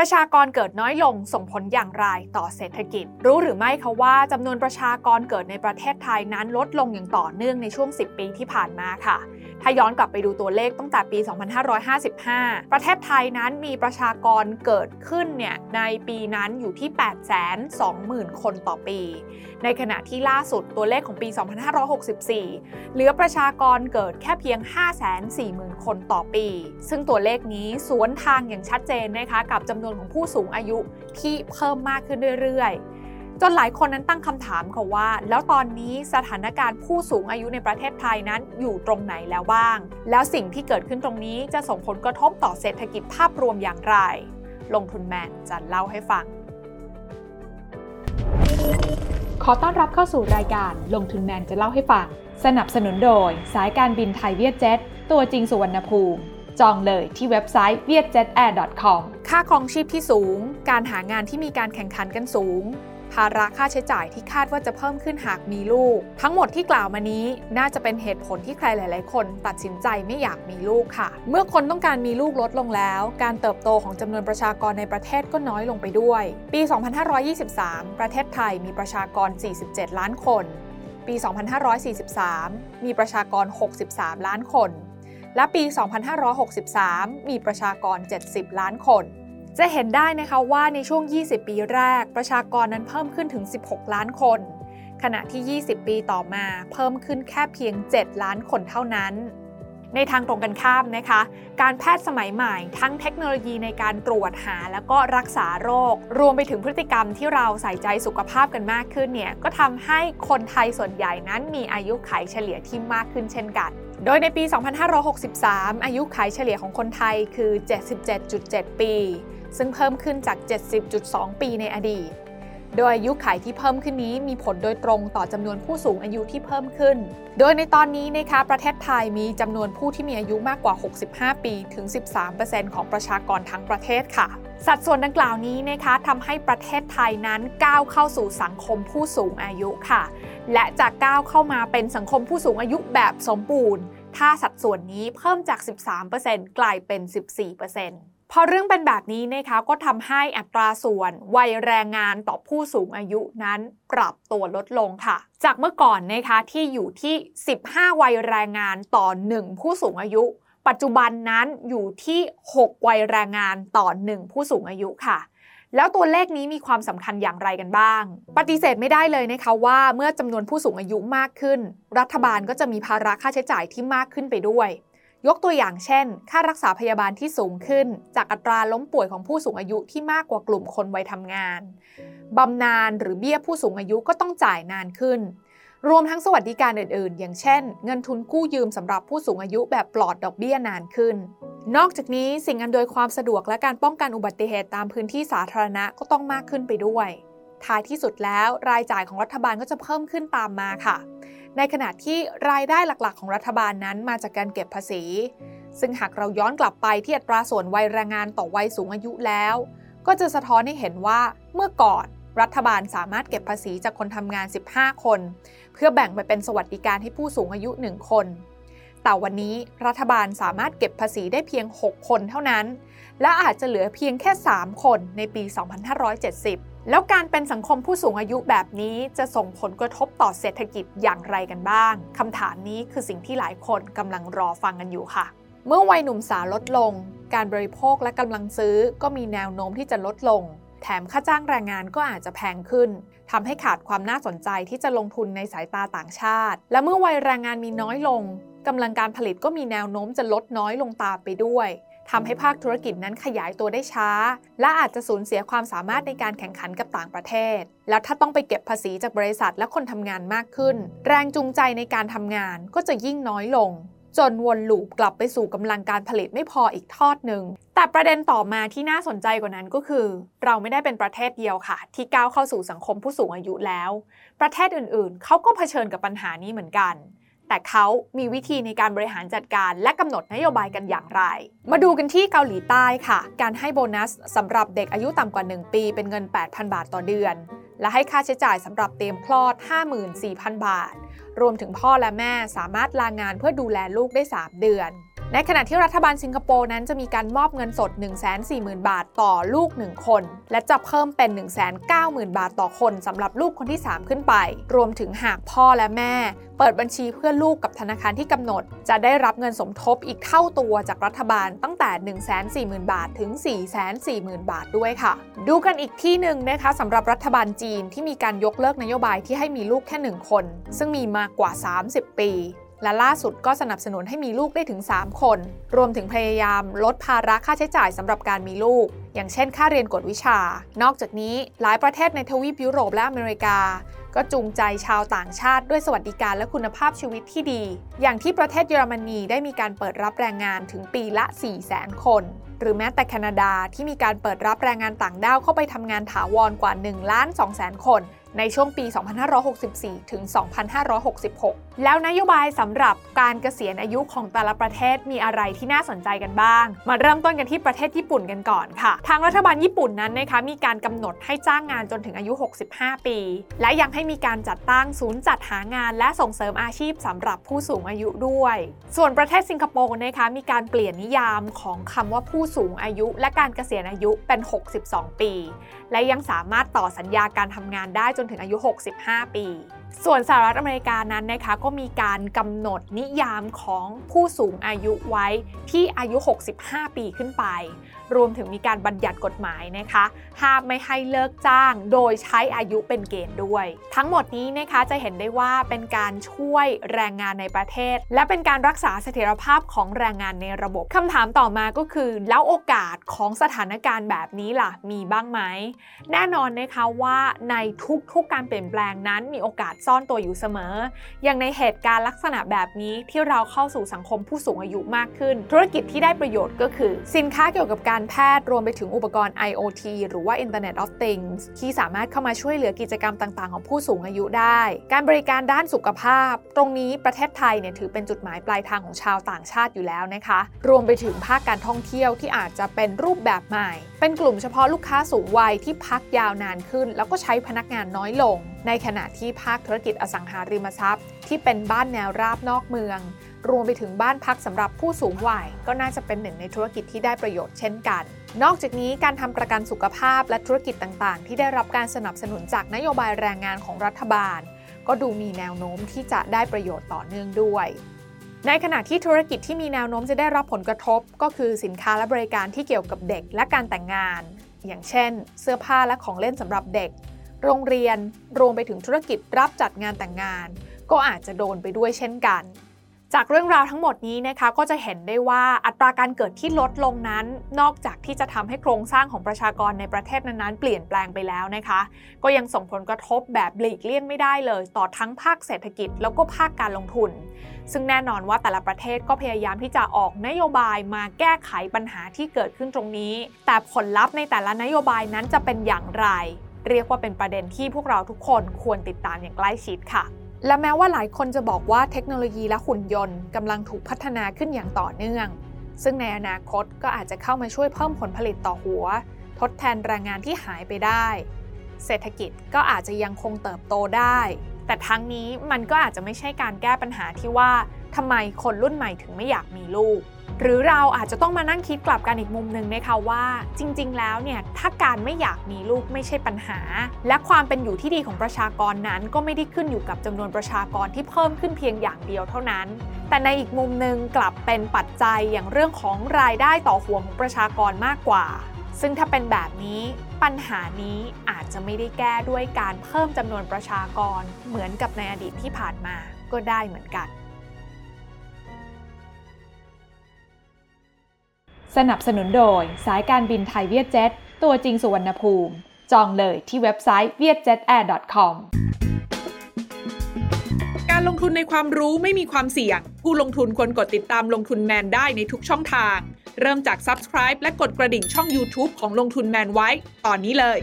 ประชากรเกิดน้อยลงส่งผลอย่างไรต่อเศรษฐกิจ รู้หรือไม่คะว่าจำนวนประชากรเกิดในประเทศไทยนั้นลดลงอย่างต่อเนื่องในช่วง 10 ปีที่ผ่านมาค่ะ ถ้าย้อนกลับไปดูตัวเลขตั้งแต่ปี 2555 ประเทศไทยนั้นมีประชากรเกิดขึ้นเนี่ยในปีนั้นอยู่ที่ 820,000 คนต่อปี ในขณะที่ล่าสุดตัวเลขของปี 2564 เหลือประชากรเกิดแค่เพียง 540,000 คนต่อปี ซึ่งตัวเลขนี้สวนทางอย่างชัดเจนนะคะกับจำนวนของผู้สูงอายุที่เพิ่มมากขึ้นเรื่อยๆ จนหลายคนนั้นตั้งคำถามค่ะว่า แล้วตอนนี้สถานการณ์ผู้สูงอายุในประเทศไทยนั้นอยู่ตรงไหนแล้วบ้าง แล้วสิ่งที่เกิดขึ้นตรงนี้จะส่งผลกระทบต่อเศรษฐกิจภาพรวมอย่างไร ลงทุนแมนจะเล่าให้ฟัง ขอต้อนรับเข้าสู่รายการลงทุนแมนจะเล่าให้ฟัง สนับสนุนโดย สายการบินไทยเวียดเจ็ตตัวจริงสุวรรณภูมิ จองเลยที่เว็บไซต์ vietjetair.com ค่าครองชีพที่สูง การหางานที่มีการแข่งขันกันสูง ภาระค่าใช้จ่ายที่คาดว่าจะเพิ่มขึ้นหากมีลูก ทั้งหมดที่กล่าวมานี้ น่าจะเป็นเหตุผลที่ใครหลาย ๆ คนตัดสินใจไม่อยากมีลูกค่ะ เมื่อคนต้องการมีลูกลดลงแล้ว การเติบโตของจำนวนประชากรในประเทศก็น้อยลงไปด้วย ปี 2523 ประเทศไทยมีประชากร 47 ล้านคน ปี 2543 มีประชากร 63 ล้านคน และปี 2563 มีประชากร 70 ล้านคน จะเห็นได้นะคะว่าในช่วง 20 ปีแรก ประชากรนั้นเพิ่มขึ้นถึง 16 ล้านคน ขณะที่ 20 ปีต่อมาเพิ่มขึ้นแค่เพียง 7 ล้านคนเท่านั้นในทางตรงกันข้ามนะคะ การแพทย์สมัยใหม่ ทั้งเทคโนโลยีในการตรวจหาแล้วก็รักษาโรค รวมไปถึงพฤติกรรมที่เราใส่ใจสุขภาพกันมากขึ้นเนี่ย ก็ทำให้คนไทยส่วนใหญ่นั้นมีอายุขัยเฉลี่ยที่มากขึ้นเช่นกัน โดยในปี 2563 อายุขายเฉลี่ยของคนไทยคือ 77.7 ปี ซึ่งเพิ่มขึ้นจาก 70.2 ปีในอดีต โดยอายุขัยที่เพิ่มขึ้นนี้มีผลโดยตรงต่อจำนวนผู้สูงอายุที่เพิ่มขึ้น โดยในตอนนี้นะคะประเทศไทยมีจำนวนผู้ที่มีอายุมากกว่า 65 ปีถึง 13%ของประชากรทั้งประเทศค่ะ สัดส่วนดังกล่าวนี้นะคะทำให้ประเทศไทยนั้นก้าวเข้าสู่สังคมผู้สูงอายุค่ะ และจะก้าวเข้ามาเป็นสังคมผู้สูงอายุแบบสมบูรณ์ ถ้าสัดส่วนนี้เพิ่มจาก 13%กลายเป็น 14% พอเรื่องเป็นแบบนี้นะคะก็ทำให้อัตราส่วนวัยแรงงานต่อผู้สูงอายุนั้นปรับตัวลดลงค่ะ จากเมื่อก่อนนะคะที่อยู่ที่ 15 วัยแรงงานต่อ 1 ผู้สูงอายุ ปัจจุบันนั้นอยู่ที่ 6 วัยแรงงานต่อ 1 ผู้สูงอายุค่ะแล้วตัวเลขนี้มีความสำคัญอย่างไรกันบ้าง ปฏิเสธไม่ได้เลยนะคะว่าเมื่อจำนวนผู้สูงอายุมากขึ้น รัฐบาลก็จะมีภาระค่าใช้จ่ายที่มากขึ้นไปด้วย ยกตัวอย่างเช่น ค่ารักษาพยาบาลที่สูงขึ้น จากอัตราล้มป่วยของผู้สูงอายุที่มากกว่ากลุ่มคนวัยทำงาน บำนาญหรือเบี้ยผู้สูงอายุก็ต้องจ่ายนานขึ้น รวมทั้งสวัสดิการอื่นๆ อย่างเช่น เงินทุนกู้ยืมสำหรับผู้สูงอายุแบบปลอดดอกเบี้ยนานขึ้น นอกจากนี้สิ่งอำนวยความสะดวกและการป้องกันอุบัติเหตุตามพื้นที่สาธารณะก็ต้องมากขึ้นไปด้วย ท้ายที่สุดแล้วรายจ่ายของรัฐบาลก็จะเพิ่มขึ้นตามมาค่ะ ในขณะที่รายได้หลักๆ ของรัฐบาลนั้นมาจากการเก็บภาษี ซึ่งหากเราย้อนกลับไปที่อัตราส่วนวัยแรงงานต่อวัยสูงอายุแล้ว ก็จะสะท้อนให้เห็นว่าเมื่อก่อนรัฐบาลสามารถเก็บภาษีจากคนทำงาน 15 คน เพื่อแบ่งไปเป็นสวัสดิการให้ผู้สูงอายุ 1 คน แต่วันนี้รัฐบาลสามารถเก็บภาษีได้เพียง 6 คนเท่านั้น และอาจจะเหลือเพียงแค่ 3 คนในปี 2570 แล้วการเป็นสังคมผู้สูงอายุแบบนี้จะส่งผลกระทบต่อเศรษฐกิจอย่างไรกันบ้างคำถามนี้คือสิ่งที่หลายคนกำลังรอฟังกันอยู่ค่ะ เมื่อวัยหนุ่มสาวลดลง การบริโภคและกำลังซื้อก็มีแนวโน้มที่จะลดลง แถมค่าจ้างแรงงานก็อาจจะแพงขึ้นทำให้ขาดความน่าสนใจที่จะลงทุนในสายตาต่างชาติ และเมื่อวัยแรงงานมีน้อยลง กำลังการผลิตก็มีแนวโน้มจะลดน้อยลงตามไปด้วยทำให้ภาคธุรกิจนั้นขยายตัวได้ช้า และอาจจะสูญเสียความสามารถในการแข่งขันกับต่างประเทศ แล้วถ้าต้องไปเก็บภาษีจากบริษัทและคนทำงานมากขึ้น แรงจูงใจในการทำงานก็จะยิ่งน้อยลง จนวนลูปกลับไปสู่กำลังการผลิตไม่พออีกทอดหนึ่ง แต่ประเด็นต่อมาที่น่าสนใจกว่านั้นก็คือ เราไม่ได้เป็นประเทศเดียวค่ะ ที่ก้าวเข้าสู่สังคมผู้สูงอายุแล้ว ประเทศอื่นๆเขาก็เผชิญกับปัญหานี้เหมือนกัน แต่เขามีวิธีในการบริหารจัดการและกำหนดนโยบายกันอย่างไร มาดูกันที่เกาหลีใต้ค่ะ การให้โบนัสสำหรับเด็กอายุต่ำกว่า 1 ปีเป็นเงิน 8,000 บาทต่อเดือน และให้ค่าใช้จ่ายสำหรับเตรียมคลอด 54,000 บาท รวมถึงพ่อและแม่สามารถลางานเพื่อดูแลลูกได้ 3 เดือน ในขณะที่รัฐบาลสิงคโปร์นั้นจะมีการมอบเงินสด 140,000 บาทต่อลูก 1 คน และจะเพิ่มเป็น 190,000 บาทต่อคนสำหรับลูกคนที่ 3 ขึ้นไป รวมถึงหากพ่อและแม่ เปิดบัญชีเพื่อลูกกับธนาคารที่กำหนด จะได้รับเงินสมทบอีกเท่าตัวจากรัฐบาลตั้งแต่ 140,000 บาทถึง 440,000 บาทด้วยค่ะ ดูกันอีกที่หนึ่งนะคะสำหรับรัฐบาลจีนที่มีการยกเลิกนโยบายที่ให้มีลูกแค่ 1 คน ซึ่งมีมากกว่า 30 ปี และล่าสุดก็สนับสนุนให้มีลูกได้ถึง 3 คน รวมถึงพยายามลดภาระค่าใช้จ่ายสำหรับการมีลูก อย่างเช่น ค่าเรียนกฎวิชา นอกจากนี้หลายประเทศในทวีปยุโรปและอเมริกา ก็จูงใจชาวต่างชาติด้วยสวัสดิการและคุณภาพชีวิตที่ดี อย่างที่ประเทศเยอรมนีได้มีการเปิดรับแรงงานถึงปีละ 4 0 0 0 0 0 คนหรือแม้แต่แคนาดาที่มีการเปิดรับแรงงานต่างด้าวเข้าไปทำงานถาวรกว่า 1 ล้าน2แสนคนในช่วงปี 2564 ถึง 2566 แล้วนโยบายสำหรับการเกษียณอายุของแต่ละประเทศมีอะไรที่น่าสนใจกันบ้าง มาเริ่มต้นกันที่ประเทศญี่ปุ่นกันก่อนค่ะ ทางรัฐบาลญี่ปุ่นนั้นนะคะมีการกำหนดให้จ้างงานจนถึงอายุ 65 ปี และยังให้มีการจัดตั้งศูนย์จัดหางาน และส่งเสริมอาชีพสำหรับผู้สูงอายุด้วย ส่วนประเทศสิงคโปร์นะคะมีการเปลี่ยนนิยามของคำว่าผู้สูงอายุ และการเกษียณอายุเป็น 62 ปี และยังสามารถต่อสัญญาการทำงานได้จนถึงอายุ 65 ปี ส่วนสหรัฐอเมริกานั้นนะคะก็มีการกำหนดนิยามของผู้สูงอายุไว้ที่อายุ 65 ปีขึ้นไป รวมถึงมีการบัญญัติกฎหมายนะคะห้ามไม่ให้เลิกจ้าง โดยใช้อายุเป็นเกณฑ์ด้วย ทั้งหมดนี้นะคะจะเห็นได้ว่าเป็นการช่วยแรงงานในประเทศ และเป็นการรักษาเสถียรภาพของแรงงานในระบบคำถามต่อมาก็คือ แล้วโอกาสของสถานการณ์แบบนี้ล่ะมีบ้างไหม แน่นอนนะคะว่าในทุกๆการเปลี่ยนแปลงนั้นมีโอกาสซ่อนตัวอยู่เสมอ อย่างในเหตุการณ์ลักษณะแบบนี้ที่เราเข้าสู่สังคมผู้สูงอายุมากขึ้น ธุรกิจที่ได้ประโยชน์ก็คือ สินค้าเกี่ยวกับการแพทย์รวมไปถึงอุปกรณ์ IoT หรือว่า Internet of Things ที่สามารถเข้ามาช่วยเหลือกิจกรรมต่างๆ ของผู้สูงอายุได้ การบริการด้านสุขภาพ ตรงนี้ประเทศไทยเนี่ยถือเป็นจุดหมายปลายทางของชาวต่างชาติอยู่แล้วนะคะ รวมไปถึงภาคการท่องเที่ยวที่อาจจะเป็นรูปแบบใหม่ เป็นกลุ่มเฉพาะลูกค้าสูงวัยที่พักยาวนานขึ้น แล้วก็ใช้พนักงานน้อยลง ในขณะที่ภาคธุรกิจอสังหาริมทรัพย์ ที่เป็นบ้านแนวราบนอกเมือง รวมไปถึงบ้านพักสำหรับผู้สูงวัย ก็น่าจะเป็นหนึ่งในธุรกิจที่ได้ประโยชน์เช่นกัน นอกจากนี้การทำประกันสุขภาพและธุรกิจต่างๆ ที่ได้รับการสนับสนุนจากนโยบายแรงงานของรัฐบาล ก็ดูมีแนวโน้มที่จะได้ประโยชน์ต่อเนื่องด้วยในขณะที่ธุรกิจที่มีแนวโน้มจะได้รับผลกระทบ ก็คือสินค้าและบริการที่เกี่ยวกับเด็กและการแต่งงาน อย่างเช่น เสื้อผ้าและของเล่นสำหรับเด็ก โรงเรียนรวมไปถึงธุรกิจรับจัดงานแต่งงาน ก็อาจจะโดนไปด้วยเช่นกัน จากเรื่องราวทั้งหมดนี้นะคะก็จะเห็นได้ว่าอัตราการเกิดที่ลดลงนั้น นอกจากที่จะทำให้โครงสร้างของประชากรในประเทศนั้นๆ เปลี่ยนแปลงไปแล้วนะคะ ก็ยังส่งผลกระทบแบบหลีกเลี่ยงไม่ได้เลย ต่อทั้งภาคเศรษฐกิจแล้วก็ภาคการลงทุน ซึ่งแน่นอนว่าแต่ละประเทศก็พยายามที่จะออกนโยบายมาแก้ไขปัญหาที่เกิดขึ้นตรงนี้ แต่ผลลัพธ์ในแต่ละนโยบายนั้นจะเป็นอย่างไร เรียกว่าเป็นประเด็นที่พวกเราทุกคนควรติดตามอย่างใกล้ชิดค่ะ และแม้ว่าหลายคนจะบอกว่าเทคโนโลยีและหุ่นยนต์กำลังถูกพัฒนาขึ้นอย่างต่อเนื่อง ซึ่งในอนาคตก็อาจจะเข้ามาช่วยเพิ่มผลผลิตต่อหัว ทดแทนแรงงานที่หายไปได้ เศรษฐกิจก็อาจจะยังคงเติบโตได้ แต่ทั้งนี้มันก็อาจจะไม่ใช่การแก้ปัญหาที่ว่าทำไมคนรุ่นใหม่ถึงไม่อยากมีลูก หรือเราอาจจะต้องมานั่งคิดกลับกันอีกมุมหนึ่งนะคะว่า จริง ๆ แล้วเนี่ยถ้าการไม่อยากมีลูกไม่ใช่ปัญหา และความเป็นอยู่ที่ดีของประชากรนั้น ก็ไม่ได้ขึ้นอยู่กับจำนวนประชากรที่เพิ่มขึ้นเพียงอย่างเดียวเท่านั้น แต่ในอีกมุมหนึ่งกลับเป็นปัจจัยอย่างเรื่องของรายได้ต่อหัวของประชากรมากกว่า ซึ่งถ้าเป็นแบบนี้ปัญหานี้อาจจะไม่ได้แก้ด้วยการเพิ่มจำนวนประชากรเหมือนกับในอดีตที่ผ่านมาก็ได้เหมือนกัน สนับสนุนโดยสายการบินไทยเวียดเจ็ตตัวจริงสุวรรณภูมิ จองเลยที่เว็บไซต์ vietjetair.com การลงทุนในความรู้ไม่มีความเสี่ยง ผู้ลงทุนควรกดติดตามลงทุนแมนได้ในทุกช่องทาง เริ่มจาก Subscribe และกดกระดิ่งช่อง YouTube ของลงทุนแมนไว้ ตอนนี้เลย